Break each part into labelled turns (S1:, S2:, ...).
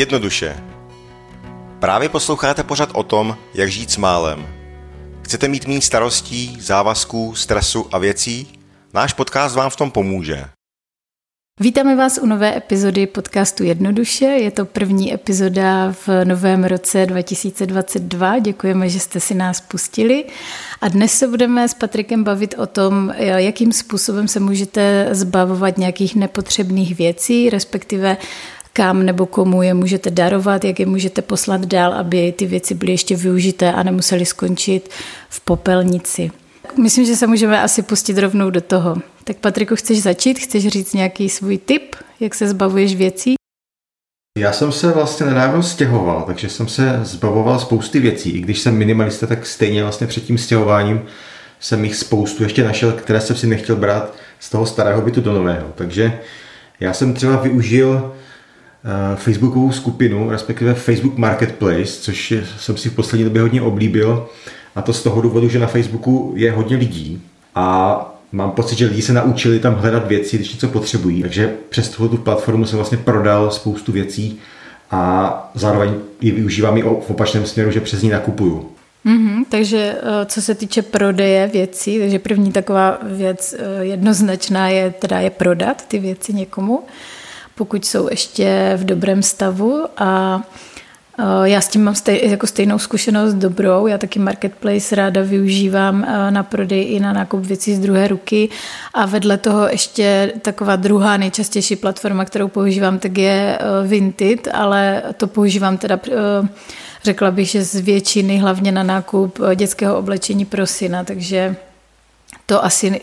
S1: Jednoduše. Právě posloucháte pořad o tom, jak žít s málem. Chcete mít méně starostí, závazků, stresu a věcí? Náš podcast vám v tom pomůže.
S2: Vítáme vás u nové epizody podcastu Jednoduše. Je to první epizoda v novém roce 2022. Děkujeme, že jste si nás pustili. A dnes se budeme s Patrikem bavit o tom, jakým způsobem se můžete zbavovat nějakých nepotřebných věcí, respektive kam nebo komu je můžete darovat, jak je můžete poslat dál, aby ty věci byly ještě využité a nemuseli skončit v popelnici. Myslím, že se můžeme asi pustit rovnou do toho. Tak Patriku, chceš začít? Chceš říct nějaký svůj tip, jak se zbavuješ věcí?
S3: Já jsem se vlastně nedávno stěhoval, takže jsem se zbavoval spousty věcí. I když jsem minimalista, tak stejně vlastně před tím stěhováním jsem jich spoustu ještě našel, které jsem si nechtěl brát z toho starého bytu do nového. Takže já jsem třeba využil Facebookovou skupinu, respektive Facebook Marketplace, což jsem si v poslední době hodně oblíbil. A to z toho důvodu, že na Facebooku je hodně lidí a mám pocit, že lidi se naučili tam hledat věci, když něco potřebují. Takže přes tuhle tu platformu jsem vlastně prodal spoustu věcí a zároveň ji využívám i v opačném směru, že přes ní nakupuju.
S2: Mm-hmm, takže eh, co se týče prodeje věcí, takže první taková věc eh, jednoznačná je teda je prodat ty věci někomu, pokud jsou ještě v dobrém stavu a Eh, já s tím mám stej, jako stejnou zkušenost dobrou. Já taky Marketplace ráda využívám eh, na prodej i na nákup věcí z druhé ruky. A vedle toho ještě taková druhá nejčastější platforma, kterou používám, tak je eh, Vinted, ale to používám teda řekla bych, že z většiny hlavně na nákup dětského oblečení pro syna, takže to asi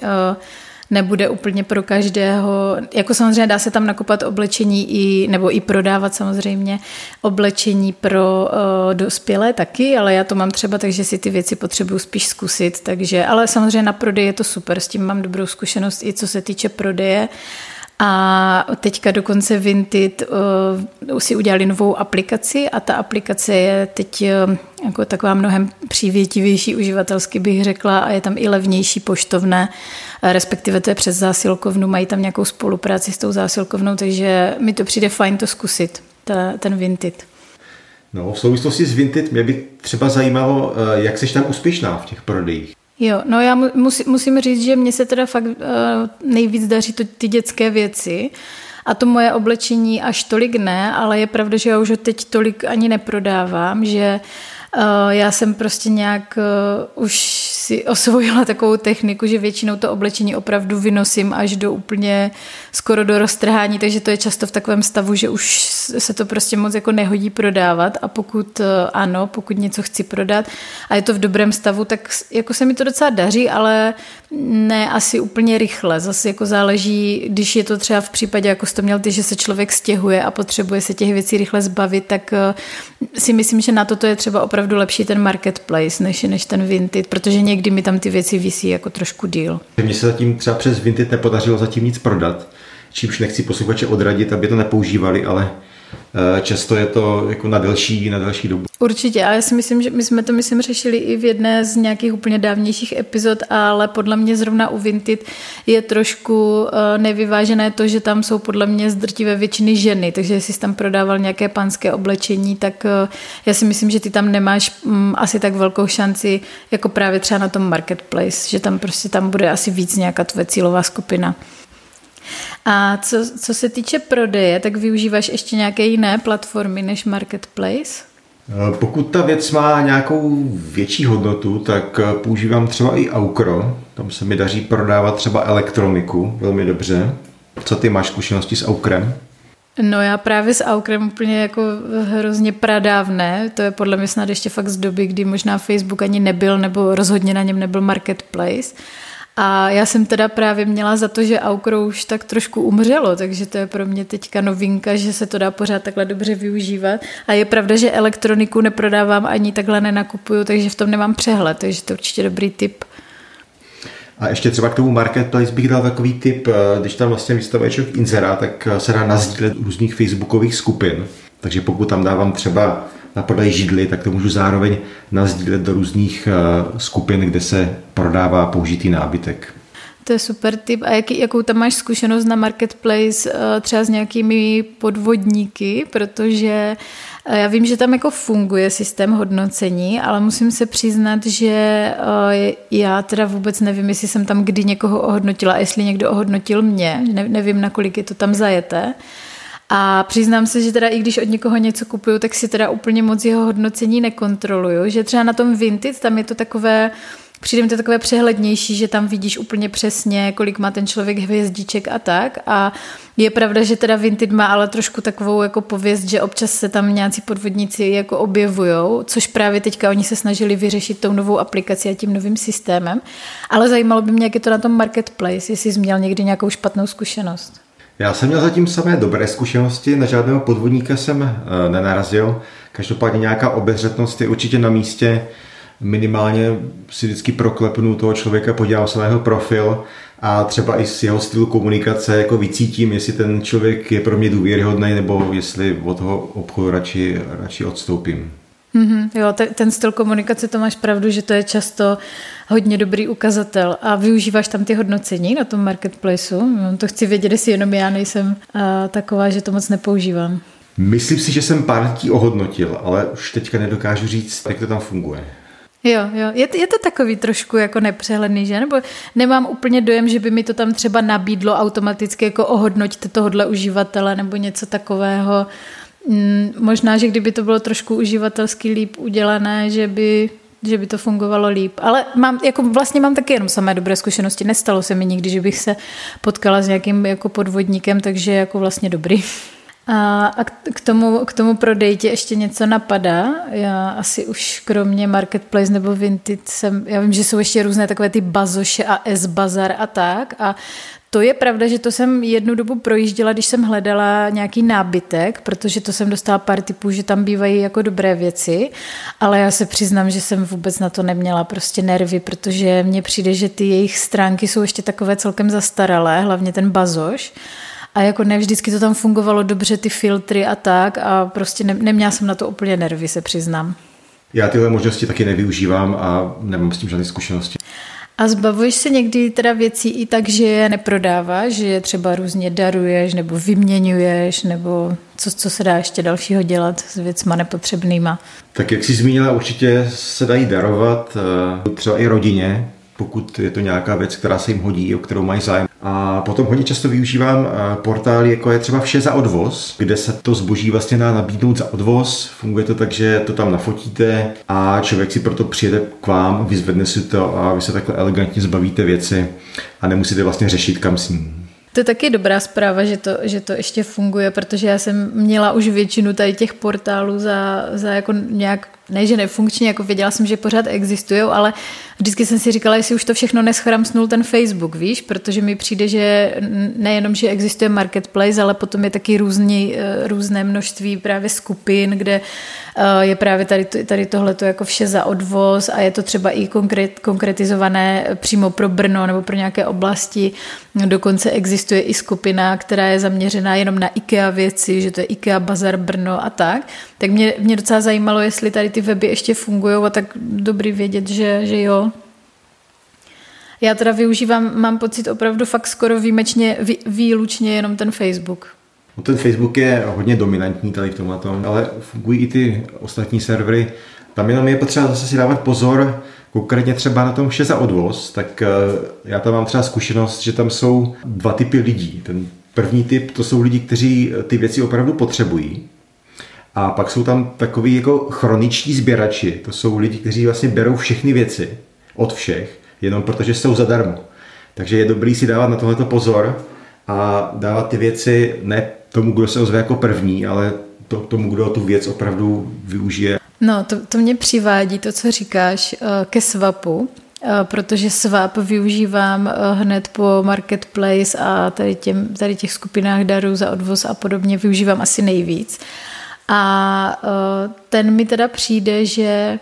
S2: nebude úplně pro každého, jako samozřejmě dá se tam nakupat oblečení i, nebo i prodávat samozřejmě oblečení pro uh, dospělé taky, ale já to mám třeba, takže si ty věci potřebuju spíš zkusit, takže, ale samozřejmě na prodej je to super, s tím mám dobrou zkušenost i co se týče prodeje. A teďka dokonce Vinted uh, si udělali novou aplikaci a ta aplikace je teď uh, jako taková mnohem přívětivější uživatelsky bych řekla a je tam i levnější poštovné, respektive to je přes zásilkovnu, mají tam nějakou spolupráci s tou zásilkovnou, takže mi to přijde fajn to zkusit, ta, ten Vinted.
S3: No, v souvislosti s Vinted mě by třeba zajímalo, eh, jak jsi tam úspěšná v těch prodejích.
S2: Jo, no já musí, musím říct, že mně se teda fakt uh, nejvíc daří to, ty dětské věci. A to moje oblečení až tolik ne, ale je pravda, že já už ho teď tolik ani neprodávám, že uh, já jsem prostě nějak uh, už si osvojila takovou techniku, že většinou to oblečení opravdu vynosím až do úplně skoro do roztrhání, takže to je často v takovém stavu, že už se to prostě moc jako nehodí prodávat a pokud uh, ano, pokud něco chci prodat a je to v dobrém stavu, tak jako se mi to docela daří, ale ne asi úplně rychle. Zase jako záleží, když je to třeba v případě, jako jsi to měl ty, že se člověk stěhuje a potřebuje se těch věcí rychle zbavit, tak si myslím, že na to to je třeba opravdu opravdu lepší ten marketplace než, než ten Vinted, protože někdy mi tam ty věci visí jako trošku díl.
S3: Mně se zatím třeba přes Vinted nepodařilo zatím nic prodat, čímž nechci posluchače odradit, aby to nepoužívali, ale často je to jako na delší, na delší dobu.
S2: Určitě, ale já si myslím, že my jsme to myslím řešili i v jedné z nějakých úplně dávnějších epizod, ale podle mě zrovna u Vinted je trošku eh, nevyvážené to, že tam jsou podle mě zdrtivé většiny ženy, takže jestli jsi tam prodával nějaké panské oblečení, tak eh, já si myslím, že ty tam nemáš mm, asi tak velkou šanci jako právě třeba na tom marketplace, že tam prostě tam bude asi víc nějaká tvoje cílová skupina. A co, co se týče prodeje, tak využíváš ještě nějaké jiné platformy než Marketplace?
S3: Eh, pokud ta věc má nějakou větší hodnotu, tak eh, používám třeba i Aukro. Tam se mi daří prodávat třeba elektroniku velmi dobře. Co ty máš zkušenosti s Aukrem?
S2: No já právě s Aukrem úplně jako hrozně pradávné. To je podle mě snad ještě fakt z doby, kdy možná Facebook ani nebyl, nebo rozhodně na něm nebyl Marketplace. A já jsem teda právě měla za to, že Aukro už tak trošku umřelo, takže to je pro mě teďka novinka, že se to dá pořád takhle dobře využívat. A je pravda, že elektroniku neprodávám ani takhle nenakupuju, takže v tom nemám přehled, takže to je určitě dobrý tip.
S3: A ještě třeba k tomu marketplace bych dal takový tip, eh, když tam vlastně vystavuje člověk inzerát, tak eh, se dá nazdílet různých facebookových skupin. Takže pokud tam dávám třeba na prodej židly, tak to můžu zároveň nazdílet do různých eh, skupin, kde se prodává použitý nábytek.
S2: To je super tip. A jaký, jakou tam máš zkušenost na Marketplace eh, třeba s nějakými podvodníky, protože eh, já vím, že tam jako funguje systém hodnocení, ale musím se přiznat, že já teda vůbec nevím, jestli jsem tam kdy někoho ohodnotila, jestli někdo ohodnotil mě, ne, nevím, nakolik je to tam zajeté. A přiznám se, že teda i když od někoho něco kupuju, tak si teda úplně moc jeho hodnocení nekontroluju, že třeba na tom Vinted tam je to takové, přijde mi to takové přehlednější, že tam vidíš úplně přesně, kolik má ten člověk hvězdiček a tak. A je pravda, že teda Vinted má ale trošku takovou jako pověst, že občas se tam nějací podvodníci jako objevujou, což právě teďka oni se snažili vyřešit tou novou aplikací a tím novým systémem. Ale zajímalo by mě, jak je to na tom marketplace, jestli jsi měl někdy nějakou špatnou zkušenost.
S3: Já jsem měl zatím samé dobré zkušenosti, na žádného podvodníka jsem e, nenarazil. Každopádně nějaká obezřetnost je určitě na místě. Minimálně si vždycky proklepnu toho člověka, podívám se na jeho profil a třeba i z jeho stylu komunikace jako vycítím, jestli ten člověk je pro mě důvěryhodný nebo jestli od toho obchodu radši, radši odstoupím.
S2: Mm-hmm, jo, te, ten styl komunikace, to máš pravdu, že to je často hodně dobrý ukazatel. A využíváš tam ty hodnocení na tom marketplaceu? No, to chci vědět, jestli jenom já nejsem uh, taková, že to moc nepoužívám.
S3: Myslím si, že jsem pár lidí ohodnotil, ale už teďka nedokážu říct, jak to tam funguje.
S2: Jo, jo, je, je to takový trošku jako nepřehledný, že? Nebo nemám úplně dojem, že by mi to tam třeba nabídlo automaticky jako ohodnoťte tohohle uživatele nebo něco takového. Mm, možná, že kdyby to bylo trošku uživatelsky líp udělané, že by, že by to fungovalo líp. Ale mám, jako vlastně mám taky jenom samé dobré zkušenosti. Nestalo se mi nikdy, že bych se potkala s nějakým jako podvodníkem, takže jako vlastně dobrý. A, a k, tomu, k tomu prodeji tě ještě něco napadá? Já asi už kromě Marketplace nebo Vinted jsem, já vím, že jsou ještě různé takové ty bazoše a S-bazar a tak a to je pravda, že to jsem jednu dobu projížděla, když jsem hledala nějaký nábytek, protože to jsem dostala pár typů, že tam bývají jako dobré věci, ale já se přiznám, že jsem vůbec na to neměla prostě nervy, protože mně přijde, že ty jejich stránky jsou ještě takové celkem zastaralé, hlavně ten bazoš. A jako ne vždycky to tam fungovalo dobře, ty filtry a tak a prostě ne, neměla jsem na to úplně nervy, se přiznám.
S3: Já tyhle možnosti taky nevyužívám a nemám s tím žádné zkušenosti.
S2: A zbavuješ se někdy teda věcí i tak, že je neprodáváš, že je třeba různě daruješ nebo vyměňuješ, nebo co, co se dá ještě dalšího dělat s věcma nepotřebnýma?
S3: Tak jak jsi zmínila, určitě se dají darovat eh, třeba i rodině, pokud je to nějaká věc, která se jim hodí, o kterou mají zájem. A potom hodně často využívám eh, portály, jako je třeba vše za odvoz, kde se to zboží vlastně dá nabídnout za odvoz. Funguje to tak, že to tam nafotíte a člověk si proto přijede k vám, vyzvedne si to a vy se takhle elegantně zbavíte věci a nemusíte vlastně řešit, kam s ním.
S2: To je taky dobrá zpráva, že to, že to ještě funguje, protože já jsem měla už většinu tady těch portálů za, za jako nějak ne, že nefunkčně, jako věděla jsem, že pořád existují, ale vždycky jsem si říkala, jestli už to všechno neschramsnul ten Facebook, víš, protože mi přijde, že nejenom, že existuje marketplace, ale potom je taky různý, eh, různé množství právě skupin, kde eh, je právě tady, tady tohleto jako vše za odvoz a je to třeba i konkret, konkretizované přímo pro Brno nebo pro nějaké oblasti. Dokonce existuje i skupina, která je zaměřená jenom na IKEA věci, že to je IKEA Bazar Brno a tak. Tak mě, mě docela zajímalo, jestli tady ty weby ještě fungují a tak dobrý vědět, že, že jo. Já teda využívám, mám pocit opravdu fakt skoro výjimečně, vý, výlučně jenom ten Facebook.
S3: No ten Facebook je hodně dominantní tady v tomhle, ale fungují i ty ostatní servery. Tam jenom je potřeba zase si dávat pozor, konkrétně třeba na tom vše za odvoz, tak eh, já tam mám třeba zkušenost, že tam jsou dva typy lidí. Ten první typ, to jsou lidi, kteří ty věci opravdu potřebují, a pak jsou tam takový jako chroniční sběrači. To jsou lidi, kteří vlastně berou všechny věci od všech, jenom protože jsou zadarmo. Takže je dobrý si dávat na tohleto pozor a dávat ty věci ne tomu, kdo se ozve jako první, ale to, tomu, kdo tu věc opravdu využije.
S2: No, to, to mě přivádí, to, co říkáš, eh, ke swapu, eh, protože swap využívám eh, hned po marketplace a tady, těm, tady těch skupinách darů za odvoz a podobně využívám asi nejvíc. A e, ten mi teda přijde, že e,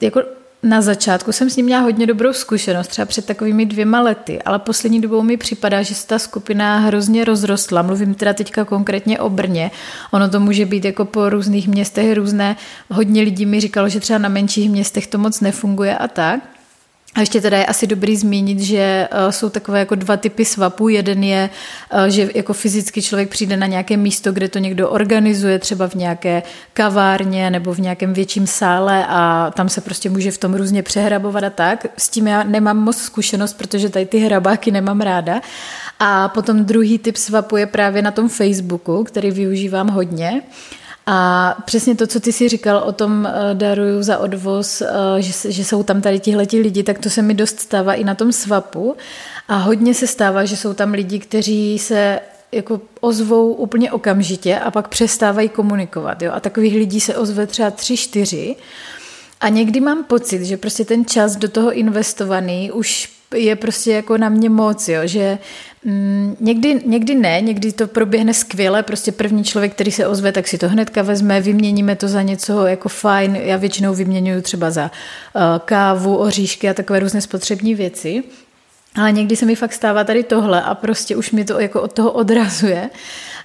S2: jako na začátku jsem s ním měla hodně dobrou zkušenost, třeba před takovými dvěma lety, ale poslední dobou mi připadá, že se ta skupina hrozně rozrostla. Mluvím teda teďka konkrétně o Brně. Ono to může být jako po různých městech různé. Hodně lidí mi říkalo, že třeba na menších městech to moc nefunguje a tak. A ještě teda je asi dobrý zmínit, že uh, jsou takové jako dva typy swapů. Jeden je, uh, že jako fyzicky člověk přijde na nějaké místo, kde to někdo organizuje, třeba v nějaké kavárně nebo v nějakém větším sále a tam se prostě může v tom různě přehrabovat a tak. S tím já nemám moc zkušenost, protože tady ty hrabáky nemám ráda. A potom druhý typ swapu je právě na tom Facebooku, který využívám hodně. A přesně to, co ty si říkal o tom eh, daruju za odvoz, eh, že, že jsou tam tady tihleti lidi, tak to se mi dost stává i na tom svapu. A hodně se stává, že jsou tam lidi, kteří se jako ozvou úplně okamžitě a pak přestávají komunikovat. Jo? A takových lidí se ozve třeba tři, čtyři. A někdy mám pocit, že prostě ten čas do toho investovaný už je prostě jako na mě moc, jo? že mm, někdy, někdy ne, někdy to proběhne skvěle, prostě první člověk, který se ozve, tak si to hnedka vezme, vyměníme to za něco jako fajn, já většinou vyměňuju třeba za uh, kávu, oříšky a takové různé spotřební věci, ale někdy se mi fakt stává tady tohle a prostě už mi to jako od toho odrazuje.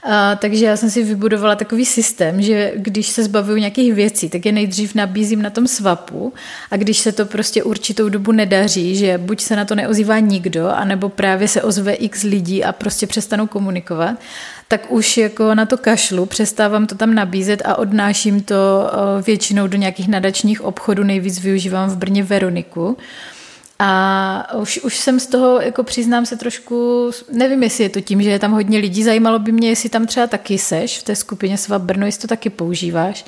S2: A, takže já jsem si vybudovala takový systém, že když se zbavuju nějakých věcí, tak je nejdřív nabízím na tom svapu a když se to prostě určitou dobu nedaří, že buď se na to neozývá nikdo, anebo právě se ozve x lidí a prostě přestanou komunikovat, tak už jako na to kašlu, přestávám to tam nabízet a odnáším to většinou do nějakých nadačních obchodů, nejvíc využívám v Brně Veroniku, a už, už jsem z toho, jako přiznám se trošku, nevím, jestli je to tím, že je tam hodně lidí, zajímalo by mě, jestli tam třeba taky seš v té skupině Svab Brno, jestli to taky používáš.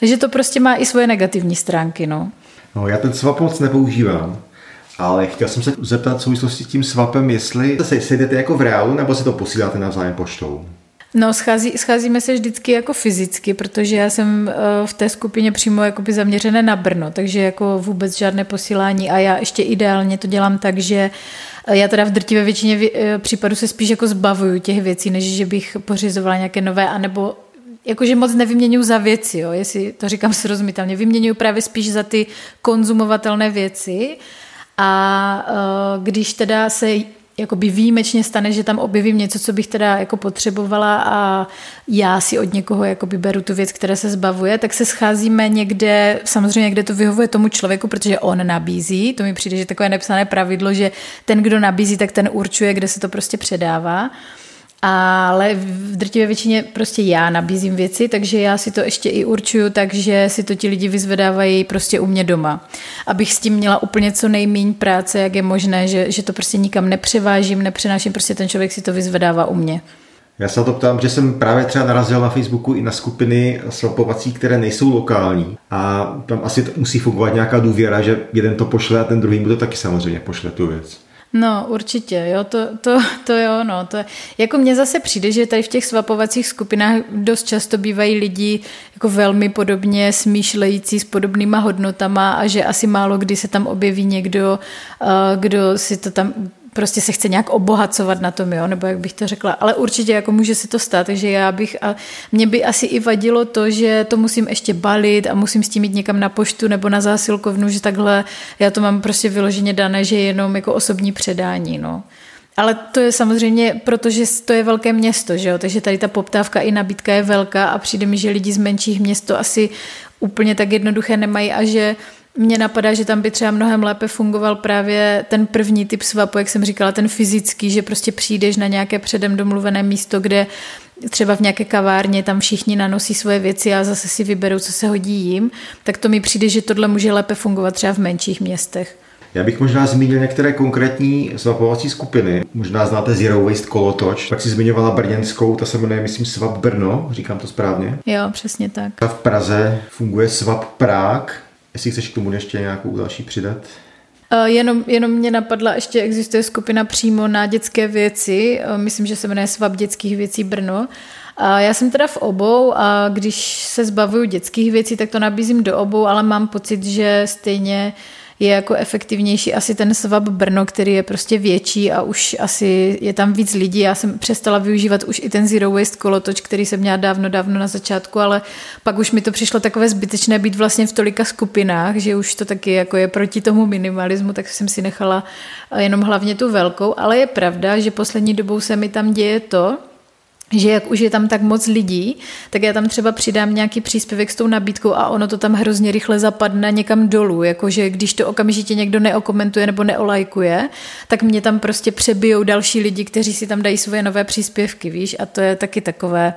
S2: Takže to prostě má i svoje negativní stránky, no.
S3: No, já ten Swap moc nepoužívám. Ale chtěl jsem se zeptat v souvislosti s tím swapem, jestli se sejdete jako v reálu, nebo si to posíláte navzájem poštou?
S2: No, schází, scházíme se vždycky jako fyzicky, protože já jsem eh, v té skupině přímo jakoby zaměřené na Brno, takže jako vůbec žádné posílání a já ještě ideálně to dělám tak, že eh, já teda v drtivé většině eh, případů se spíš jako zbavuju těch věcí, než že bych pořizovala nějaké nové, anebo jakože moc nevyměňuju za věci, jo, jestli to říkám srozumitelně. Vyměňuju právě spíš za ty konzumovatelné věci a když teda se jakoby výjimečně stane, že tam objevím něco, co bych teda jako potřebovala a já si od někoho jakoby beru tu věc, která se zbavuje, tak se scházíme někde, samozřejmě kde to vyhovuje tomu člověku, protože on nabízí, to mi přijde, že takové nepsané pravidlo, že ten, kdo nabízí, tak ten určuje, kde se to prostě předává ale v drtivé většině prostě já nabízím věci, takže já si to ještě i určuju, takže si to ti lidi vyzvedávají prostě u mě doma. Abych s tím měla úplně co nejméně práce, jak je možné, že, že to prostě nikam nepřevážím, nepřenáším, prostě ten člověk si to vyzvedává u mě.
S3: Já se na to ptám, že jsem právě třeba narazil na Facebooku i na skupiny swapovací, které nejsou lokální a tam asi musí fungovat nějaká důvěra, že jeden to pošle a ten druhý mu to taky samozřejmě pošle tu věc.
S2: No, určitě, jo, to, to, to jo, no, to, jako mně zase přijde, že tady v těch svapovacích skupinách dost často bývají lidi jako velmi podobně smýšlející s podobnýma hodnotama a že asi málo kdy se tam objeví někdo, uh, kdo si to tam prostě se chce nějak obohacovat na tom, jo, nebo jak bych to řekla, ale určitě jako může se to stát, takže já bych, a mě by asi i vadilo to, že to musím ještě balit a musím s tím jít někam na poštu nebo na zásilkovnu, že takhle já to mám prostě vyloženě dané, že je jenom jako osobní předání, no. Ale to je samozřejmě, protože to je velké město, že jo? takže tady ta poptávka i nabídka je velká a přijde mi, že lidi z menších měst to asi úplně tak jednoduché nemají a že mně napadá, že tam by třeba mnohem lépe fungoval právě ten první typ swapu, jak jsem říkala, ten fyzický, že prostě přijdeš na nějaké předem domluvené místo, kde třeba v nějaké kavárně tam všichni nanosí svoje věci a zase si vyberou, co se hodí jim, tak to mi přijde, že tohle může lépe fungovat třeba v menších městech.
S3: Já bych možná zmínil některé konkrétní swapovací skupiny. Možná znáte Zero Waste Kolotoč. Pak si zmiňovala brněnskou, ta se jmenuje, myslím, Swap Brno, říkám to správně.
S2: Jo, přesně tak.
S3: A v Praze funguje Swap Prague, Jestli chceš k tomu ještě nějakou další přidat?
S2: Uh, jenom, jenom mě napadla, ještě existuje skupina přímo na dětské věci, uh, myslím, že se jmenuje Svab dětských věcí Brno. A já jsem teda v obou a když se zbavuju dětských věcí, tak to nabízím do obou, ale mám pocit, že stejně uh, je jako efektivnější asi ten Svab Brno, který je prostě větší a už asi je tam víc lidí. Já jsem přestala využívat už i ten Zero Waste kolotoč, který jsem měla dávno, dávno na začátku, ale pak už mi to přišlo takové zbytečné být vlastně v tolika skupinách, že už to taky jako je proti tomu minimalismu, tak jsem si nechala jenom hlavně tu velkou, ale je pravda, že poslední dobou se mi tam děje to, že jak už je tam tak moc lidí, tak já tam třeba přidám nějaký příspěvek s tou nabídkou a ono to tam hrozně rychle zapadne někam dolů, jakože když to okamžitě někdo neokomentuje nebo neolajkuje, tak mě tam prostě přebijou další lidi, kteří si tam dají svoje nové příspěvky, víš, a to je taky takové,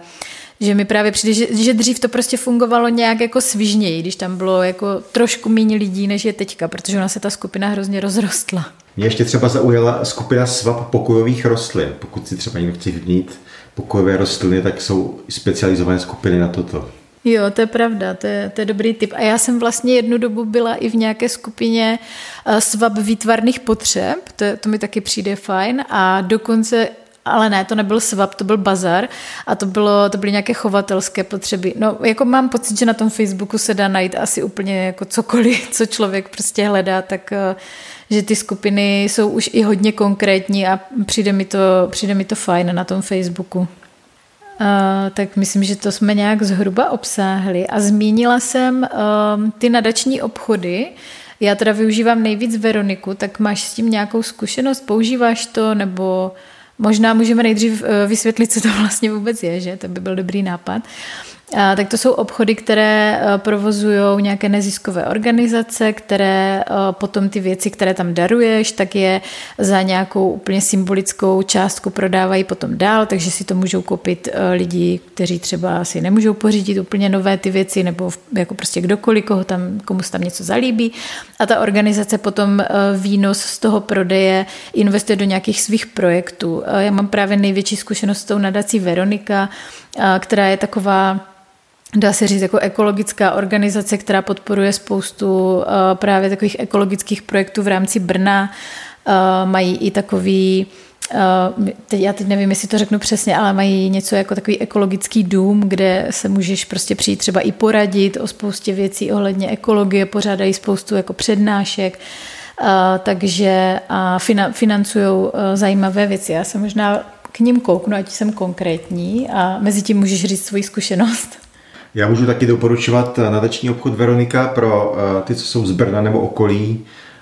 S2: že mi právě přijde, že, že dřív to prostě fungovalo nějak jako svižněji, když tam bylo jako trošku méně lidí, než je teďka, protože ona se ta skupina hrozně rozrostla.
S3: Mě ještě třeba zaujala skupina svap pokojových rostlin. Pokud si třeba někdo chce vnít pokojové rostliny, tak jsou specializované skupiny na toto.
S2: Jo, to je pravda, to je, to je dobrý tip. A já jsem vlastně jednu dobu byla i v nějaké skupině eh, svab výtvarných potřeb, to, to mi taky přijde fajn a dokonce ale ne, to nebyl svap, to byl bazar a to, bylo, to byly nějaké chovatelské potřeby. No, jako mám pocit, že na tom Facebooku se dá najít asi úplně jako cokoliv, co člověk prostě hledá, tak eh, že ty skupiny jsou už i hodně konkrétní a přijde mi to, přijde mi to fajn na tom Facebooku. Uh, tak myslím, že to jsme nějak zhruba obsáhli. A zmínila jsem uh, ty nadační obchody. Já teda využívám nejvíc Veroniku, tak máš s tím nějakou zkušenost? Používáš to nebo možná můžeme nejdřív uh, vysvětlit, co to vlastně vůbec je, že? To by byl dobrý nápad. Uh, tak to jsou obchody, které eh, provozují nějaké neziskové organizace, které eh, potom ty věci, které tam daruješ, tak je za nějakou úplně symbolickou částku prodávají potom dál, takže si to můžou koupit eh, lidi, kteří třeba si nemůžou pořídit úplně nové ty věci, nebo jako prostě kdokoliv, koho tam, komu se tam něco zalíbí. A ta organizace potom výnos z toho prodeje investuje do nějakých svých projektů. Já mám právě největší zkušenost s tou nadací Veronika, která je taková dá se říct, jako ekologická organizace, která podporuje spoustu uh, právě takových ekologických projektů v rámci Brna. Uh, mají i takový, teď, já teď nevím, jestli to řeknu přesně, ale mají něco jako takový ekologický dům, kde se můžeš prostě přijít třeba i poradit o spoustě věcí ohledně ekologie, pořádají spoustu jako přednášek. Takže a financují zajímavé věci. Já se možná k ním kouknu, ať jsem konkrétní a mezi tím můžeš říct svoji zkušenost.
S3: Já můžu taky doporučovat nadační obchod Veronika pro eh, ty, co jsou z Brna nebo okolí.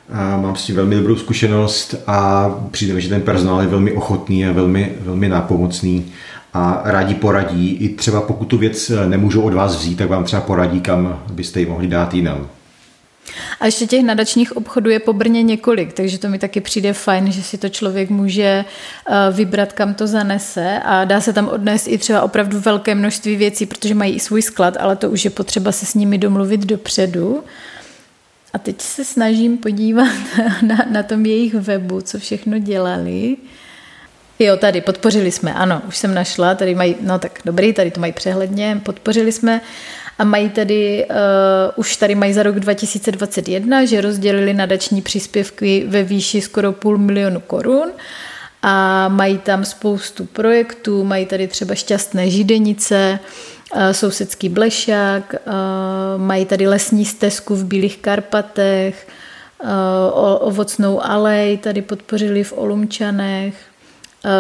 S3: Eh, mám s tím velmi dobrou zkušenost a přijde že ten personál je velmi ochotný a velmi, velmi nápomocný a rádi poradí. I třeba pokud tu věc eh, nemůžou od vás vzít, tak vám třeba poradí, kam byste ji mohli dát jinam.
S2: A ještě těch nadačních obchodů je po Brně několik, takže to mi taky přijde fajn, že si to člověk může eh, vybrat, kam to zanese a dá se tam odnést i třeba opravdu velké množství věcí, protože mají i svůj sklad, ale to už je potřeba se s nimi domluvit dopředu. A teď se snažím podívat na, na tom jejich webu, co všechno dělali. Jo, tady podpořili jsme, ano, už jsem našla, tady mají, no tak dobrý, tady to mají přehledně, podpořili jsme a mají tady, uh, už tady mají za rok 2021, že rozdělili nadační příspěvky ve výši skoro půl milionu korun. A mají tam spoustu projektů, mají tady třeba šťastné židenice, uh, sousedský blešák, uh, mají tady lesní stezku v Bílých Karpatech, ovocnou alej tady podpořili v Olumčanech,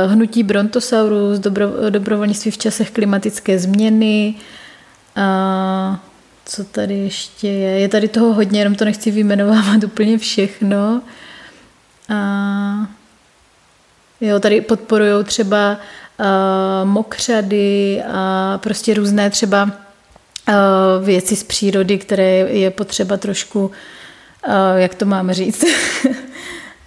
S2: hnutí Brontosaurus, dobro, dobrovolnictví v časech klimatické změny, a co tady ještě je? Je tady toho hodně, jenom to nechci vyjmenovávat úplně všechno. A jo, tady podporují třeba uh, mokřady a prostě různé třeba uh, věci z přírody, které je potřeba trošku, uh, jak to máme říct,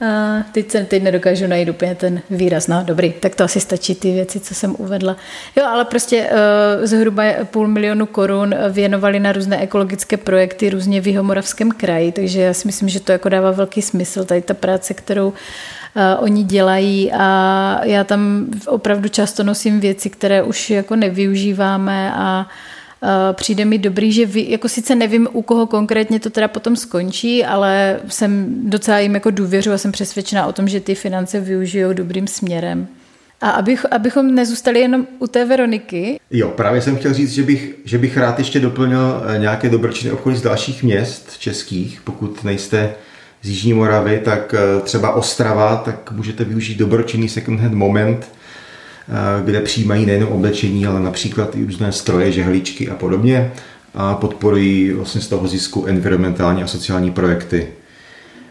S2: A teď, se, teď nedokážu najít úplně ten výraz. No, dobrý, tak to asi stačí ty věci, co jsem uvedla. Jo, ale prostě uh, zhruba půl milionu korun věnovali na různé ekologické projekty různě v Jihomoravském kraji, takže já si myslím, že to jako dává velký smysl, tady ta práce, kterou uh, oni dělají a já tam opravdu často nosím věci, které už jako nevyužíváme a uh, přijde mi dobrý, že vy, jako sice nevím, u koho konkrétně to teda potom skončí, ale jsem docela jim jako důvěřu a jsem přesvědčená o tom, že ty finance využijou dobrým směrem. A abych, abychom nezůstali jenom u té Veroniky.
S3: Jo, právě jsem chtěl říct, že bych, že bych rád ještě doplnil eh, nějaké dobročinné obchody z dalších měst českých. Pokud nejste z Jižní Moravy, tak eh, třeba Ostrava, tak můžete využít dobročinný second hand moment, Eh, kde přijímají nejen oblečení, ale například i různé stroje, žehličky a podobně a podporují vlastně z toho zisku environmentální a sociální projekty.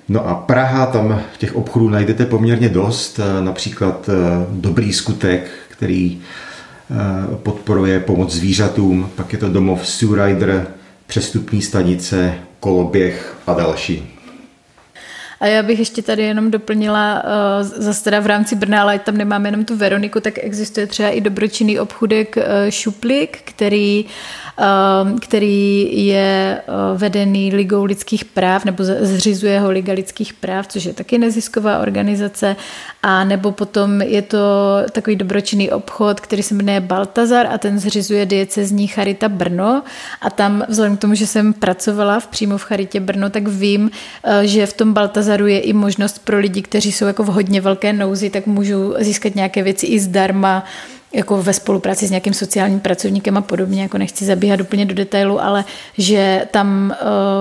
S3: No a Praha, tam těch obchodů najdete poměrně dost, eh, například eh, Dobrý skutek, který podporuje pomoc zvířatům, pak je to domov Sue Rider, přestupní stanice, koloběh a další.
S2: A já bych ještě tady jenom doplnila, uh, zase teda v rámci Brna, ale tam nemáme jenom tu Veroniku, tak existuje třeba i dobročinný obchudek uh, Šuplik, který Ehm, který je eh, vedený Ligou lidských práv nebo zřizuje ho Liga lidských práv, což je taky nezisková organizace. A nebo potom je to takový dobročinný obchod, který se jmenuje Baltazar a ten zřizuje diecezní Charita Brno. A tam vzhledem k tomu, že jsem pracovala v, přímo v Charitě Brno, tak vím, eh, že v tom Baltazaru je i možnost pro lidi, kteří jsou jako v hodně velké nouzi, tak můžou získat nějaké věci i zdarma, jako ve spolupráci s nějakým sociálním pracovníkem a podobně, jako nechci zabíhat úplně do detailu, ale že tam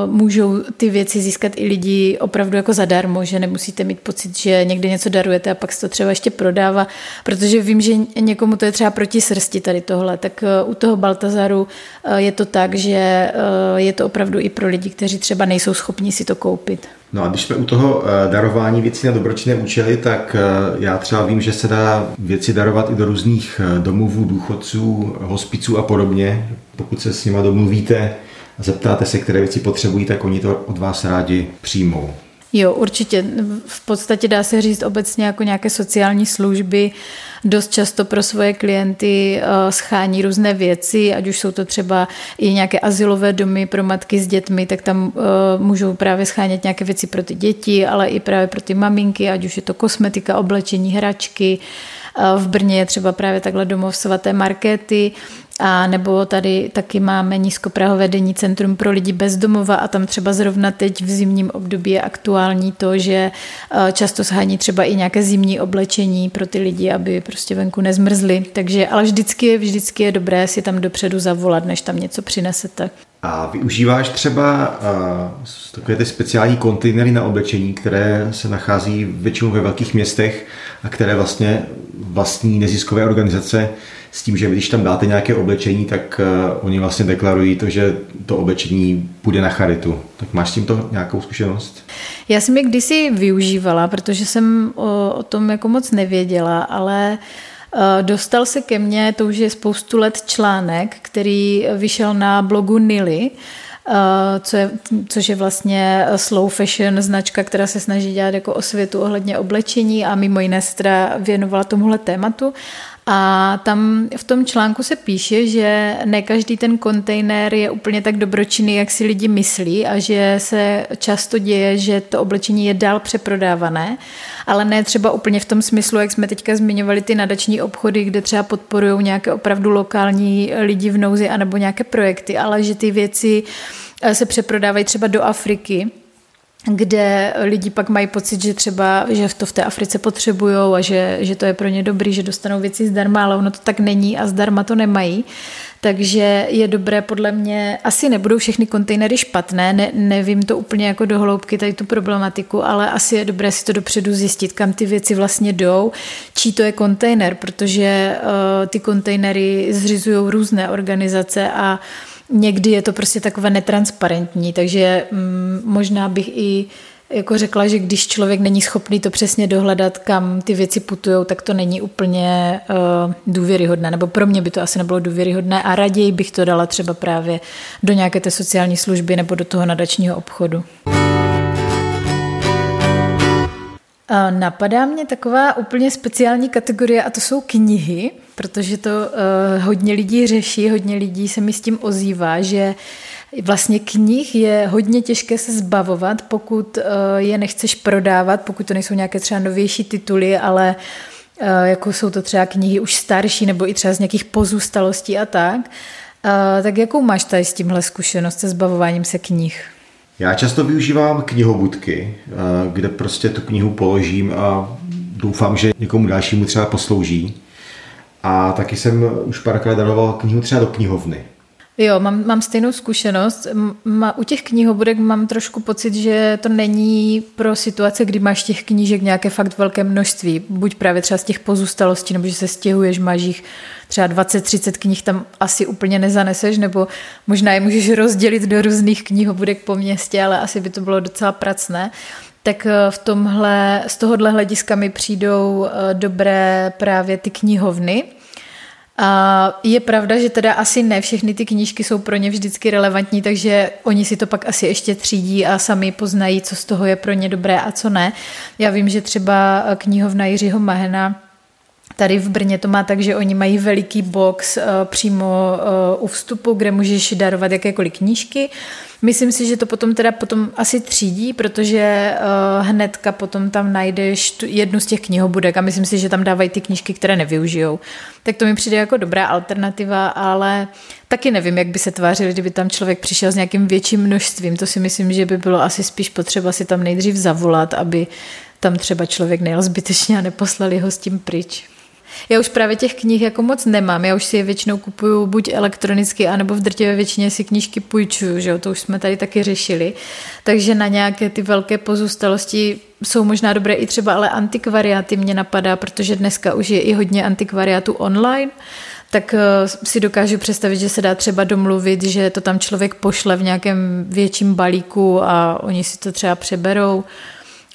S2: uh, můžou ty věci získat i lidi opravdu jako zadarmo, že nemusíte mít pocit, že někde něco darujete a pak se to třeba ještě prodává, protože vím, že někomu to je třeba proti srsti tady tohle, tak uh, u toho Baltazaru uh, je to tak, že uh, je to opravdu i pro lidi, kteří třeba nejsou schopni si to koupit.
S3: No a když jsme u toho eh, darování věcí na dobročinné účely, tak eh, já třeba vím, že se dá věci darovat i do různých eh, domovů, důchodců, hospiců a podobně. Pokud se s nima domluvíte a zeptáte se, které věci potřebují, tak oni to od vás rádi přijmou.
S2: Jo, určitě. V podstatě dá se říct obecně jako nějaké sociální služby dost často pro svoje klienty eh, schání různé věci, ať už jsou to třeba i nějaké asilové domy pro matky s dětmi, tak tam eh, můžou právě schánět nějaké věci pro ty děti, ale i právě pro ty maminky, ať už je to kosmetika, oblečení, hračky. Eh, v Brně je třeba právě takhle domov svaté markety, a nebo tady taky máme nízkoprahové denní centrum pro lidi bezdomova a tam třeba zrovna teď v zimním období je aktuální to, že eh, často shání třeba i nějaké zimní oblečení pro ty lidi, aby prostě venku nezmrzli. Takže, ale vždycky, vždycky je dobré si tam dopředu zavolat, než tam něco přinesete.
S3: A využíváš třeba uh, takové ty speciální kontejnery na oblečení, které se nachází většinou ve velkých městech a které vlastně vlastní neziskové organizace s tím, že když tam dáte nějaké oblečení, tak uh, oni vlastně deklarují to, že to oblečení bude na charitu. Tak máš s tímto nějakou zkušenost?
S2: Já jsem je kdysi využívala, protože jsem o, o tom jako moc nevěděla, ale uh, Dostal se ke mně, to už je spoustu let článek, který vyšel na blogu Nily, co je, což je vlastně slow fashion značka, která se snaží dělat jako osvětu ohledně oblečení a mimo jiné se teda věnovala tomuhle tématu. A tam v tom článku se píše, že ne každý ten kontejner je úplně tak dobročinný, jak si lidi myslí a že se často děje, že to oblečení je dál přeprodávané, ale ne třeba úplně v tom smyslu, jak jsme teďka zmiňovali ty nadační obchody, kde třeba podporují nějaké opravdu lokální lidi v nouzi anebo nějaké projekty, ale že ty věci eh, se přeprodávají třeba do Afriky kde lidi pak mají pocit, že třeba, že to v té Africe potřebují a že, že to je pro ně dobrý, že dostanou věci zdarma, ale ono to tak není a zdarma to nemají. Takže je dobré podle mě, asi nebudou všechny kontejnery špatné, ne, nevím to úplně jako do hloubky tady tu problematiku, ale asi je dobré si to dopředu zjistit, kam ty věci vlastně jdou, čí to je kontejner, protože uh, ty kontejnery zřizují různé organizace a někdy je to prostě takové netransparentní, takže mm, možná bych i jako řekla, že když člověk není schopný to přesně dohledat, kam ty věci putují, tak to není úplně uh, důvěryhodné, nebo pro mě by to asi nebylo důvěryhodné a raději bych to dala třeba právě do nějaké té sociální služby nebo do toho nadačního obchodu. Napadá mě taková úplně speciální kategorie a to jsou knihy, protože to uh, hodně lidí řeší, hodně lidí se mi s tím ozývá, že vlastně knih je hodně těžké se zbavovat, pokud uh, je nechceš prodávat, pokud to nejsou nějaké třeba novější tituly, ale uh, jako jsou to třeba knihy už starší nebo i třeba z nějakých pozůstalostí a tak. Uh, tak jakou máš tady s tímhle zkušenost se zbavováním se knih?
S3: Já často využívám knihobudky, kde prostě tu knihu položím a doufám, že někomu dalšímu třeba poslouží. A taky jsem už párkrát daroval knihu třeba do knihovny.
S2: Jo, mám, mám stejnou zkušenost. Ma, u těch knihobudek mám trošku pocit, že to není pro situace, kdy máš těch knížek nějaké fakt velké množství. Buď právě třeba z těch pozůstalostí, nebo že se stěhuješ, máš jich třeba 20-30 knih tam asi úplně nezaneseš, nebo možná je můžeš rozdělit do různých knihobudek po městě, ale asi by to bylo docela pracné tak eh, v tomhle, z tohohle hlediska mi přijdou eh, dobré právě ty knihovny, A je pravda, že teda asi ne všechny ty knížky jsou pro ně vždycky relevantní, takže oni si to pak asi ještě třídí a sami poznají, co z toho je pro ně dobré a co ne. Já vím, že třeba knihovna Jiřího Mahena Tady v Brně to má tak, že oni mají veliký box přímo u vstupu, kde můžeš darovat jakékoliv knížky. Myslím si, že to potom teda potom asi třídí, protože uh, hnedka potom tam najdeš tu, jednu z těch knihobudek a myslím si, že tam dávají ty knížky, které nevyužijou. Tak to mi přijde jako dobrá alternativa, ale taky nevím, jak by se tvářili, kdyby tam člověk přišel s nějakým větším množstvím. To si myslím, že by bylo asi spíš potřeba si tam nejdřív zavolat, aby tam třeba člověk nejel zbytečně a neposlali ho s tím pryč. Já už právě těch knih jako moc nemám, já už si je většinou kupuju buď elektronicky, anebo v drtivé většině si knížky půjčuju, že jo? to už jsme tady taky řešili. Takže na nějaké ty velké pozůstalosti jsou možná dobré i třeba ale antikvariáty mě napadá, protože dneska už je i hodně antikvariátů online, tak eh, si dokážu představit, že se dá třeba domluvit, že to tam člověk pošle v nějakém větším balíku a oni si to třeba přeberou.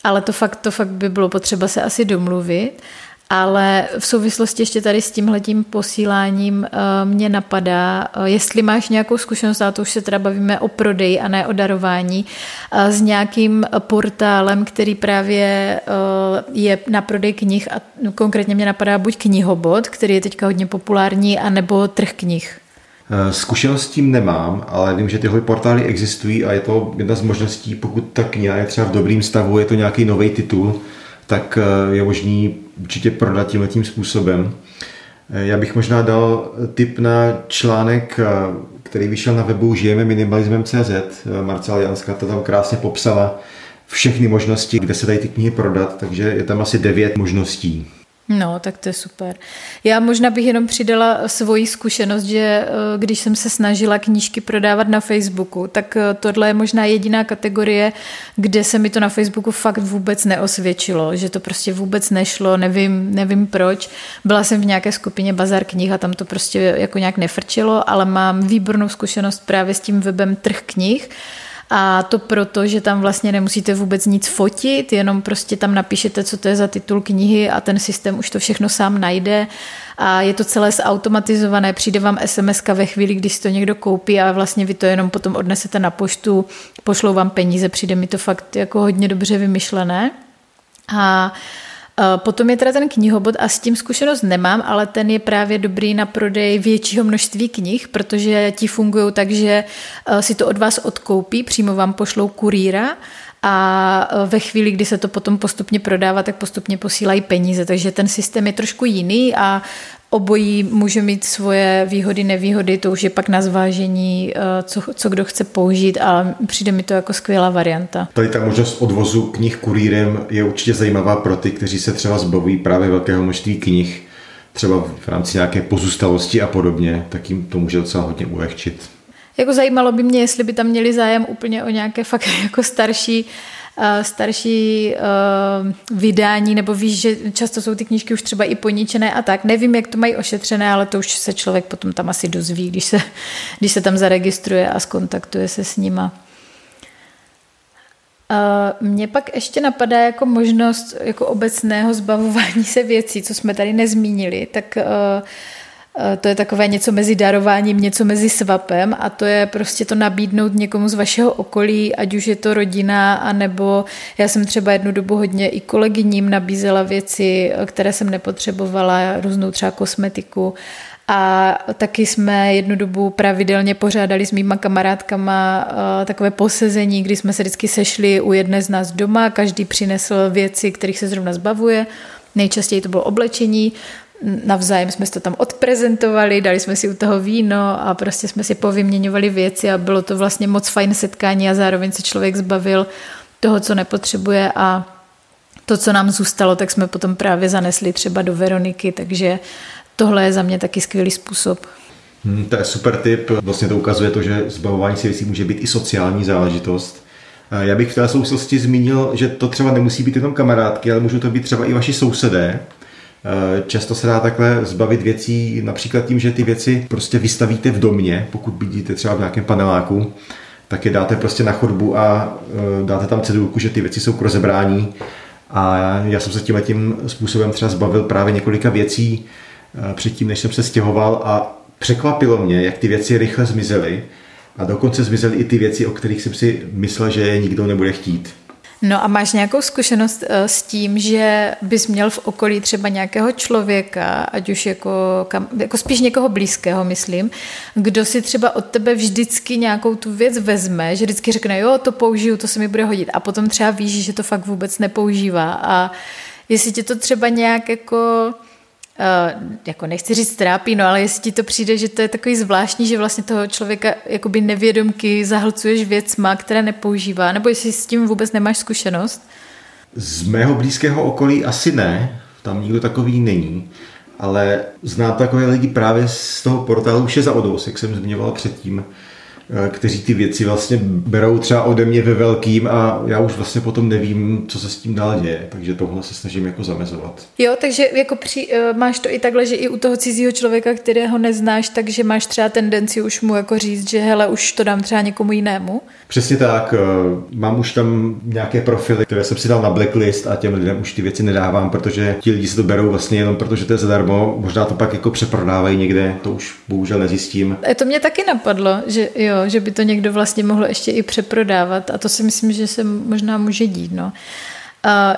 S2: Ale to fakt, to fakt by bylo potřeba se asi domluvit. Ale v souvislosti ještě tady s tímhletím posíláním eh, mě napadá, eh, jestli máš nějakou zkušenost, a to už se teda bavíme o prodeji a ne o darování, eh, s nějakým portálem, který právě je na prodej knih a no, konkrétně mě napadá buď knihobot, který je teďka hodně populární, anebo trh knih.
S3: Zkušenost s tím nemám, ale vím, že tyhle portály existují a je to jedna z možností, pokud ta kniha je třeba v dobrém stavu, je to nějaký nový titul, tak je možný určitě prodat tímhle tím způsobem. Eh, já bych možná dal tip na článek, eh, který vyšel na webu žijeme minimalismem.cz. Eh, Marcela Janská to tam krásně popsala všechny možnosti, kde se dají ty knihy prodat, takže je tam asi devět možností.
S2: No, tak to je super. Já možná bych jenom přidala svoji zkušenost, že eh, když jsem se snažila knížky prodávat na Facebooku, tak eh, tohle je možná jediná kategorie, kde se mi to na Facebooku fakt vůbec neosvědčilo, že to prostě vůbec nešlo, nevím, nevím proč. Byla jsem v nějaké skupině Bazar knih a tam to prostě jako nějak nefrčilo, ale mám výbornou zkušenost právě s tím webem Trh knih, a to proto, že tam vlastně nemusíte vůbec nic fotit, jenom prostě tam napíšete, co to je za titul knihy a ten systém už to všechno sám najde a je to celé zautomatizované, přijde vám SMS ve chvíli, když to někdo koupí a vlastně vy to jenom potom odnesete na poštu, pošlou vám peníze, přijde mi to fakt jako hodně dobře vymyšlené. A potom je teda ten knihobot a s tím zkušenost nemám, ale ten je právě dobrý na prodej většího množství knih, protože ti fungují tak, že eh, si to od vás odkoupí, přímo vám pošlou kurýra a eh, ve chvíli, kdy se to potom postupně prodává, tak postupně posílají peníze. Takže ten systém je trošku jiný a obojí může mít svoje výhody, nevýhody, to už je pak na zvážení, eh, co, co kdo chce použít a přijde mi to jako skvělá varianta.
S3: Tady ta možnost odvozu knih kurýrem je určitě zajímavá pro ty, kteří se třeba zbavují právě velkého množství knih, třeba v rámci nějaké pozůstalosti a podobně, tak jim to může docela hodně ulehčit.
S2: Jako zajímalo by mě, jestli by tam měli zájem úplně o nějaké fakt jako starší Eh, starší uh, vydání, nebo víš, že často jsou ty knížky už třeba i poničené a tak. Nevím, jak to mají ošetřené, ale to už se člověk potom tam asi dozví, když se, když se tam zaregistruje a skontaktuje se s nima. Uh, mně pak ještě napadá jako možnost jako obecného zbavování se věcí, co jsme tady nezmínili, tak uh, Eh, to je takové něco mezi darováním, něco mezi svapem a to je prostě to nabídnout někomu z vašeho okolí, ať už je to rodina, anebo já jsem třeba jednu dobu hodně i kolegyním nabízela věci, eh, které jsem nepotřebovala, různou třeba kosmetiku. A taky jsme jednu dobu pravidelně pořádali s mýma kamarádkama eh, takové posezení, kdy jsme se vždycky sešli u jedné z nás doma, každý přinesl věci, kterých se zrovna zbavuje, Nejčastěji to bylo oblečení, navzájem jsme to tam odprezentovali, dali jsme si u toho víno a prostě jsme si povyměňovali věci a bylo to vlastně moc fajn setkání a zároveň se člověk zbavil toho, co nepotřebuje a to, co nám zůstalo, tak jsme potom právě zanesli třeba do Veroniky, takže tohle je za mě taky skvělý způsob.
S3: Hmm, to je super tip. Vlastně to ukazuje to, že zbavování si věcí může být i sociální záležitost. Já bych v té souvislosti zmínil, že to třeba nemusí být jenom kamarádky, ale můžou to být třeba i vaši sousedé, často se dá takhle zbavit věcí například tím, že ty věci prostě vystavíte v domě, pokud bydíte třeba v nějakém paneláku, tak je dáte prostě na chodbu a eh, dáte tam cedulku, že ty věci jsou k rozebrání. A já jsem se tím tím způsobem třeba zbavil právě několika věcí, eh, předtím, než jsem se stěhoval a překvapilo mě, jak ty věci rychle zmizely a dokonce zmizely i ty věci, o kterých jsem si myslel, že je nikdo nebude chtít.
S2: No a máš nějakou zkušenost eh, s tím, že bys měl v okolí třeba nějakého člověka, ať už jako, jako spíš někoho blízkého, myslím, kdo si třeba od tebe vždycky nějakou tu věc vezme, že vždycky řekne, jo, to použiju, to se mi bude hodit. A potom třeba víš, že to fakt vůbec nepoužívá. A jestli tě to třeba nějak jako Uh, jako nechci říct trápí, no ale jestli ti to přijde, že to je takový zvláštní, že vlastně toho člověka jakoby nevědomky zahlcuješ věcma, které nepoužívá, nebo jestli s tím vůbec nemáš zkušenost?
S3: Z mého blízkého okolí asi ne, tam nikdo takový není, ale znám takové lidi právě z toho portálu Vše za odous, jak jsem zmiňoval předtím, kteří ty věci vlastně berou třeba ode mě ve velkým a já už vlastně potom nevím, co se s tím dál děje, takže tohle se snažím jako zamezovat.
S2: Jo, takže jako při, uh, máš to i takhle, že i u toho cizího člověka, kterého neznáš, takže máš třeba tendenci už mu jako říct, že hele, už to dám třeba někomu jinému?
S3: Přesně tak, uh, mám už tam nějaké profily, které jsem si dal na blacklist a těm lidem už ty věci nedávám, protože ti lidi si to berou vlastně jenom protože to je zadarmo, možná to pak jako přeprodávají někde, to už bohužel nezjistím.
S2: To mě taky napadlo, že jo, že by to někdo vlastně mohl ještě i přeprodávat a to si myslím, že se možná může dít. No.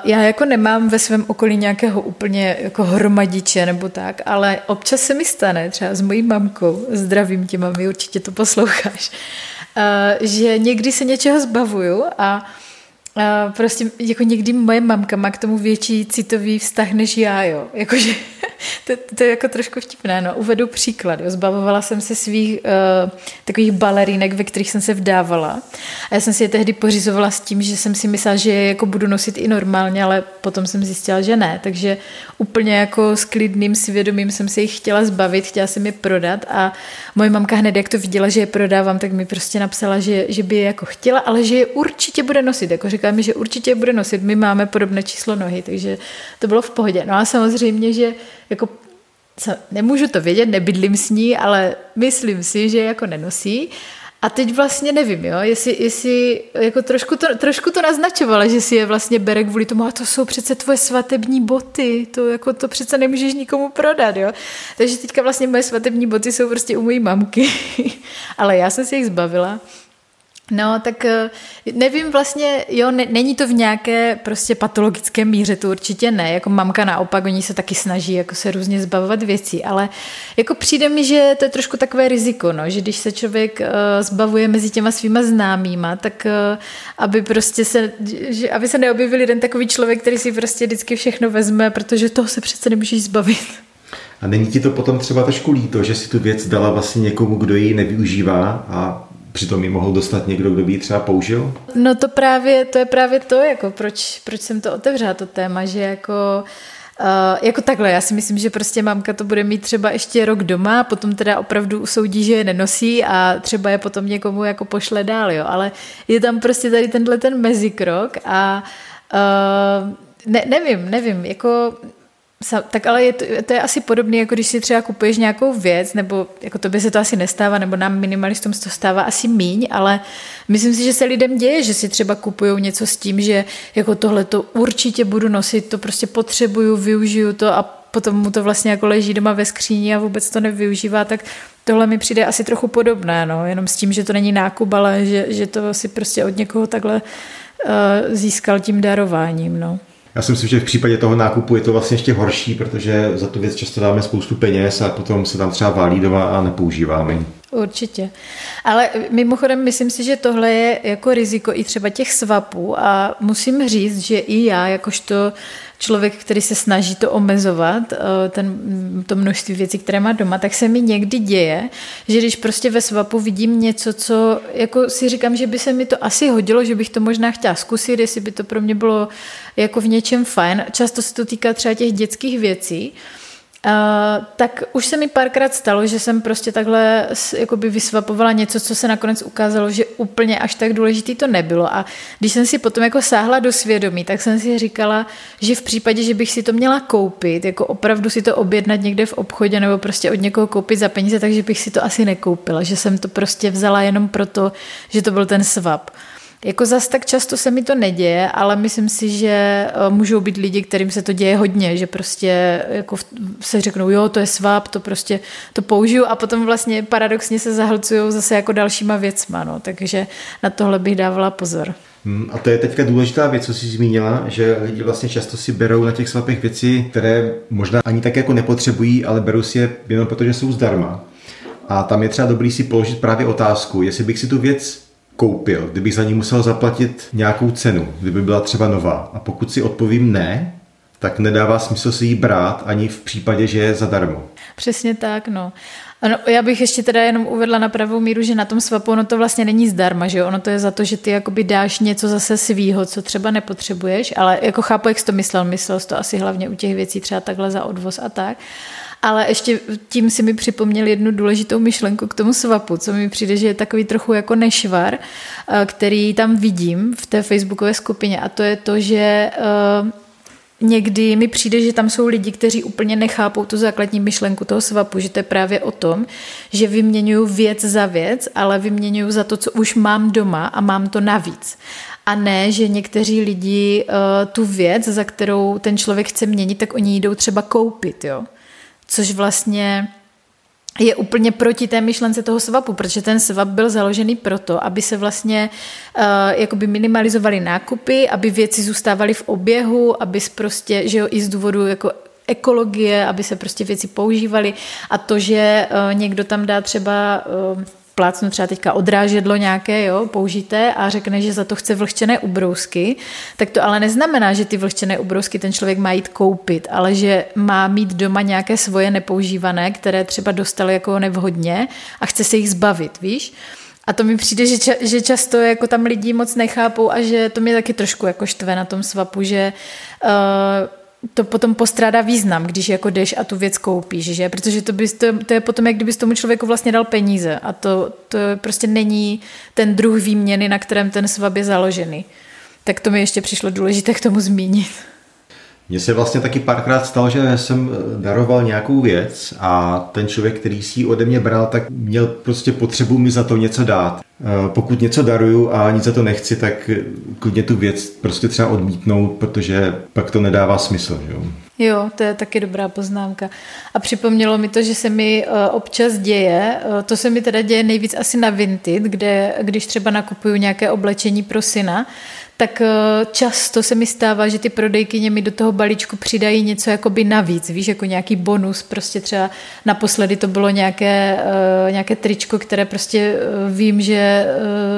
S2: Já jako nemám ve svém okolí nějakého úplně jako hromadiče nebo tak, ale občas se mi stane, třeba s mojí mamkou, zdravím tě mami, určitě to posloucháš, že někdy se něčeho zbavuju a a prostě jako někdy moje mamka má k tomu větší citový vztah než já, jo. Jakože to, to, je jako trošku vtipné, no. Uvedu příklad. Zbavovala jsem se svých uh, takových balerínek, ve kterých jsem se vdávala. A já jsem si je tehdy pořizovala s tím, že jsem si myslela, že je jako budu nosit i normálně, ale potom jsem zjistila, že ne. Takže úplně jako s klidným svědomím jsem se jich chtěla zbavit, chtěla jsem je prodat a moje mamka hned, jak to viděla, že je prodávám, tak mi prostě napsala, že, že by je jako chtěla, ale že je určitě bude nosit. Jako říká mi, že určitě bude nosit. My máme podobné číslo nohy, takže to bylo v pohodě. No a samozřejmě, že jako nemůžu to vědět, nebydlím s ní, ale myslím si, že jako nenosí. A teď vlastně nevím, jo, jestli, jestli jako trošku, to, trošku to naznačovala, že si je vlastně bere kvůli tomu, a to jsou přece tvoje svatební boty, to jako to přece nemůžeš nikomu prodat, jo. Takže teďka vlastně moje svatební boty jsou prostě u mojí mamky, ale já jsem si jich zbavila No, tak eh, nevím vlastně, jo, ne, není to v nějaké prostě patologické míře, to určitě ne, jako mamka naopak, oni se taky snaží jako se různě zbavovat věcí, ale jako přijde mi, že to je trošku takové riziko, no, že když se člověk uh, zbavuje mezi těma svýma známýma, tak uh, aby prostě se, že, aby se neobjevil jeden takový člověk, který si prostě vždycky všechno vezme, protože toho se přece nemůžeš zbavit.
S3: A není ti to potom třeba trošku líto, že si tu věc dala vlastně někomu, kdo ji nevyužívá a přitom ji mohl dostat někdo, kdo by ji třeba použil?
S2: No to právě, to je právě to, jako proč, proč jsem to otevřela, to téma, že jako Uh, jako takhle, já si myslím, že prostě mamka to bude mít třeba ještě rok doma, potom teda opravdu usoudí, že je nenosí a třeba je potom někomu jako pošle dál, jo, ale je tam prostě tady tenhle ten mezikrok a uh, ne, nevím, nevím, jako tak ale je to, to je asi podobné, jako když si třeba kupuješ nějakou věc, nebo jako to by se to asi nestává, nebo nám minimalistům se to stává asi míň, ale myslím si, že se lidem děje, že si třeba kupují něco s tím, že jako tohle to určitě budu nosit, to prostě potřebuju, využiju to a potom mu to vlastně jako leží doma ve skříni a vůbec to nevyužívá, tak tohle mi přijde asi trochu podobné, no, jenom s tím, že to není nákup, ale že, že to si prostě od někoho takhle uh, získal tím darováním, no.
S3: Já si myslím, že v případě toho nákupu je to vlastně ještě horší, protože za tu věc často dáme spoustu peněz a potom se tam třeba válí doma a nepoužíváme.
S2: Určitě. Ale mimochodem myslím si, že tohle je jako riziko i třeba těch svapů a musím říct, že i já, jakožto člověk, který se snaží to omezovat, eh, ten, to množství věcí, které má doma, tak se mi někdy děje, že když prostě ve svapu vidím něco, co jako si říkám, že by se mi to asi hodilo, že bych to možná chtěla zkusit, jestli by to pro mě bylo jako v něčem fajn. Často se to týká třeba těch dětských věcí, Uh, tak už se mi párkrát stalo, že jsem prostě takhle jakoby vysvapovala něco, co se nakonec ukázalo, že úplně až tak důležitý to nebylo. A když jsem si potom jako sáhla do svědomí, tak jsem si říkala, že v případě, že bych si to měla koupit, jako opravdu si to objednat někde v obchodě nebo prostě od někoho koupit za peníze, takže bych si to asi nekoupila, že jsem to prostě vzala jenom proto, že to byl ten svap. Jako zas tak často se mi to neděje, ale myslím si, že eh, můžou být lidi, kterým se to děje hodně, že prostě jako se řeknou, jo, to je svap, to prostě to použiju a potom vlastně paradoxně se zahlcují zase jako dalšíma věcma, no. takže na tohle bych dávala pozor.
S3: Hmm, a to je teďka důležitá věc, co jsi zmínila, že lidi vlastně často si berou na těch svapech věci, které možná ani tak jako nepotřebují, ale berou si je jenom proto, že jsou zdarma. A tam je třeba dobrý si položit právě otázku, jestli bych si tu věc koupil, kdybych za ní musel zaplatit nějakou cenu, kdyby byla třeba nová. A pokud si odpovím ne, tak nedává smysl si ji brát ani v případě, že je zadarmo.
S2: Přesně tak, no. Ano, já bych ještě teda jenom uvedla na pravou míru, že na tom swapu ono to vlastně není zdarma, že jo? Ono to je za to, že ty jakoby dáš něco zase svýho, co třeba nepotřebuješ, ale jako chápu, jak jsi to myslel, myslel jsi to asi hlavně u těch věcí třeba takhle za odvoz a tak. Ale ještě tím si mi připomněl jednu důležitou myšlenku k tomu swapu, co mi přijde, že je takový trochu jako nešvar, eh, který tam vidím v té facebookové skupině a to je to, že uh, někdy mi přijde, že tam jsou lidi, kteří úplně nechápou tu základní myšlenku toho svapu, že to je právě o tom, že vyměňuju věc za věc, ale vyměňuju za to, co už mám doma a mám to navíc. A ne, že někteří lidi uh, tu věc, za kterou ten člověk chce měnit, tak oni jdou třeba koupit, jo. Což vlastně je úplně proti té myšlence toho svapu, protože ten svap byl založený proto, aby se vlastně uh, minimalizovaly nákupy, aby věci zůstávaly v oběhu, aby prostě, že jo, i z důvodu jako ekologie, aby se prostě věci používaly. A to, že uh, někdo tam dá třeba uh, plácnu třeba teďka odrážedlo nějaké, jo, použité a řekne, že za to chce vlhčené ubrousky, tak to ale neznamená, že ty vlhčené ubrousky ten člověk má jít koupit, ale že má mít doma nějaké svoje nepoužívané, které třeba dostal jako nevhodně a chce se jich zbavit, víš? A to mi přijde, že, ča, že často jako tam lidi moc nechápou a že to mě taky trošku jako štve na tom svapu, že uh, to potom postrádá význam, když jako jdeš a tu věc koupíš, že? Protože to, bys, to, to je potom, jak kdybys tomu člověku vlastně dal peníze a to, to prostě není ten druh výměny, na kterém ten svab je založený. Tak to mi ještě přišlo důležité k tomu zmínit.
S3: Mně se vlastně taky párkrát stalo, že jsem eh, daroval nějakou věc a ten člověk, který si ji ode mě bral, tak měl prostě potřebu mi za to něco dát. Eh, pokud něco daruju a nic za to nechci, tak eh, klidně tu věc prostě třeba odmítnout, protože pak to nedává smysl. Jo?
S2: Jo, to je taky dobrá poznámka. A připomnělo mi to, že se mi občas děje, to se mi teda děje nejvíc asi na Vinted, kde když třeba nakupuju nějaké oblečení pro syna, tak eh, často se mi stává, že ty prodejkyně mi do toho balíčku přidají něco jakoby navíc, víš, jako nějaký bonus, prostě třeba naposledy to bylo nějaké, uh, nějaké tričko, které prostě uh, vím, že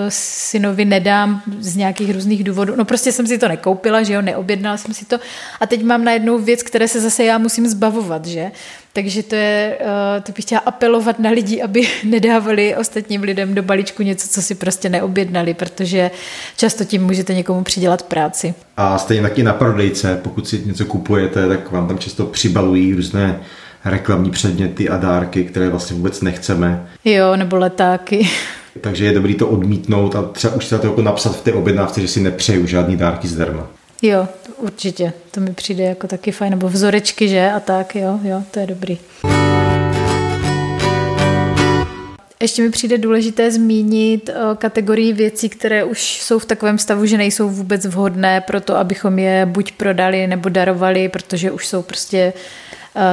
S2: synovi nedám z nějakých různých důvodů, no prostě jsem si to nekoupila, že jo, neobjednala jsem si to. A teď mám najednou věc, které se zase já musím zbavovat, že, takže to je, uh, to bych chtěla apelovat na lidi, aby nedávali ostatním lidem do balíčku něco, co si prostě neobjednali, protože často tím můžete někomu přidělat práci.
S3: A stejně taky na prodejce, pokud si něco kupujete, tak vám tam často přibalují různé reklamní předměty a dárky, které vlastně vůbec nechceme.
S2: Jo, nebo letáky.
S3: Takže je dobrý to odmítnout a třeba už se to jako napsat v té objednávce, že si nepřeju žádný dárky zdarma.
S2: Jo, určitě. To mi přijde jako taky fajn. Nebo vzorečky, že? A tak, jo, jo, to je dobrý. Ještě mi přijde důležité zmínit eh, kategorii věcí, které už jsou v takovém stavu, že nejsou vůbec vhodné pro to, abychom je buď prodali nebo darovali, protože už jsou prostě Eh,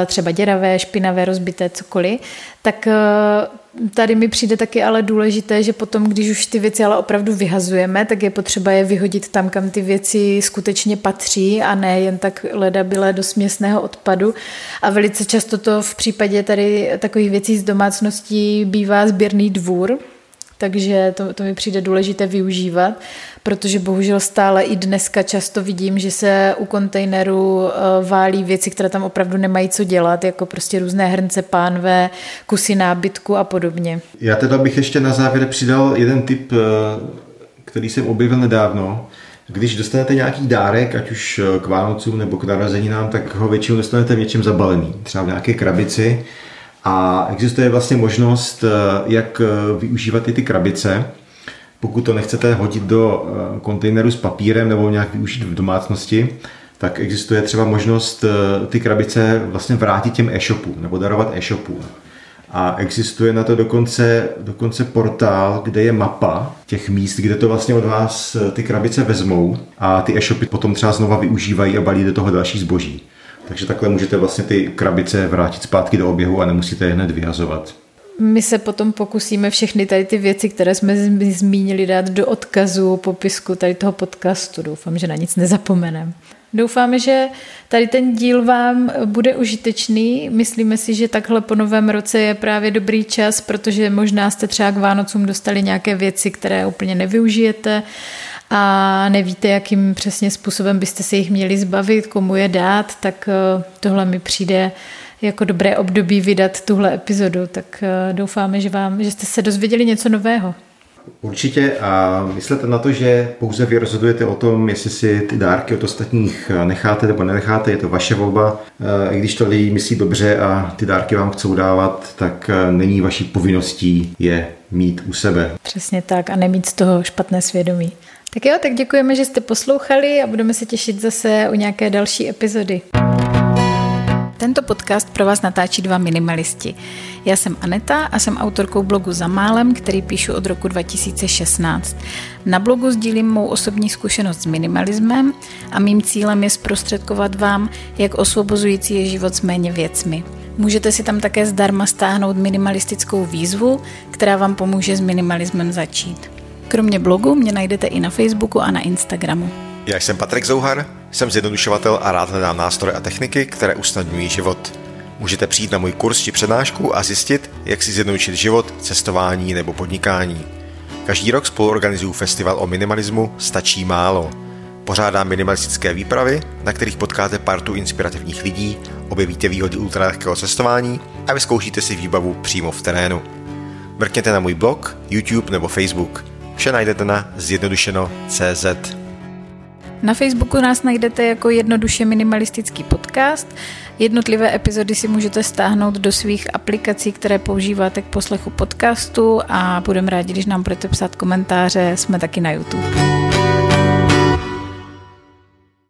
S2: třeba děravé, špinavé, rozbité, cokoliv, tak eh, tady mi přijde taky ale důležité, že potom, když už ty věci ale opravdu vyhazujeme, tak je potřeba je vyhodit tam, kam ty věci skutečně patří a ne jen tak ledabile do směsného odpadu. A velice často to v případě tady takových věcí z domácností bývá sběrný dvůr, takže to, to mi přijde důležité využívat, protože bohužel stále i dneska často vidím, že se u kontejneru eh, válí věci, které tam opravdu nemají co dělat, jako prostě různé hrnce, pánve, kusy nábytku a podobně.
S3: Já teda bych ještě na závěr přidal jeden tip, eh, který jsem objevil nedávno. Když dostanete nějaký dárek, ať už eh, k Vánocům nebo k narozeninám, tak ho většinou dostanete v něčem zabalený. Třeba v nějaké krabici a existuje vlastně možnost, eh, jak eh, využívat i ty krabice. Pokud to nechcete hodit do eh, kontejneru s papírem nebo nějak využít v domácnosti, tak existuje třeba možnost ty krabice vlastně vrátit těm e-shopům nebo darovat e-shopům. A existuje na to dokonce, dokonce portál, kde je mapa těch míst, kde to vlastně od vás ty krabice vezmou a ty e-shopy potom třeba znova využívají a balí do toho další zboží. Takže takhle můžete vlastně ty krabice vrátit zpátky do oběhu a nemusíte je hned vyhazovat.
S2: My se potom pokusíme všechny tady ty věci, které jsme zmínili, dát do odkazu, popisku tady toho podcastu. Doufám, že na nic nezapomenem. Doufáme, že tady ten díl vám bude užitečný. Myslíme si, že takhle po novém roce je právě dobrý čas, protože možná jste třeba k Vánocům dostali nějaké věci, které úplně nevyužijete a nevíte, jakým přesně způsobem byste se jich měli zbavit, komu je dát, tak eh, tohle mi přijde jako dobré období vydat tuhle epizodu, tak eh, doufáme, že, vám, že jste se dozvěděli něco nového.
S3: Určitě a myslete na to, že pouze vy rozhodujete o tom, jestli si ty dárky od ostatních necháte nebo nenecháte, je to vaše volba. Eh, I když to lidi myslí dobře a ty dárky vám chcou dávat, tak eh, není vaší povinností je mít u sebe.
S2: Přesně tak a nemít z toho špatné svědomí. Tak jo, tak děkujeme, že jste poslouchali a budeme se těšit zase u nějaké další epizody. Tento podcast pro vás natáčí dva minimalisti. Já jsem Aneta a jsem autorkou blogu Za málem, který píšu od roku 2016. Na blogu sdílím mou osobní zkušenost s minimalismem a mým cílem je zprostředkovat vám, jak osvobozující je život s méně věcmi. Můžete si tam také zdarma stáhnout minimalistickou výzvu, která vám pomůže s minimalismem začít. Kromě blogu mě najdete i na Facebooku a na Instagramu.
S1: Já jsem Patrik Zouhar, jsem zjednodušovatel a rád hledám nástroje a techniky, které usnadňují život. Můžete přijít na můj kurz či přednášku a zjistit, jak si zjednodušit život, cestování nebo podnikání. Každý rok spoluorganizuju festival o minimalismu Stačí málo. Pořádám minimalistické výpravy, na kterých potkáte partu inspirativních lidí, objevíte výhody ultralehkého cestování a vyzkoušíte si výbavu přímo v terénu. Mrkněte na můj blog, YouTube nebo Facebook. Vše najdete na zjednodušeno.cz.
S2: Na Facebooku nás najdete jako jednoduše minimalistický podcast. Jednotlivé epizody si můžete stáhnout do svých aplikací, které používáte k poslechu podcastu a budeme rádi, když nám budete psát komentáře. Jsme taky na YouTube.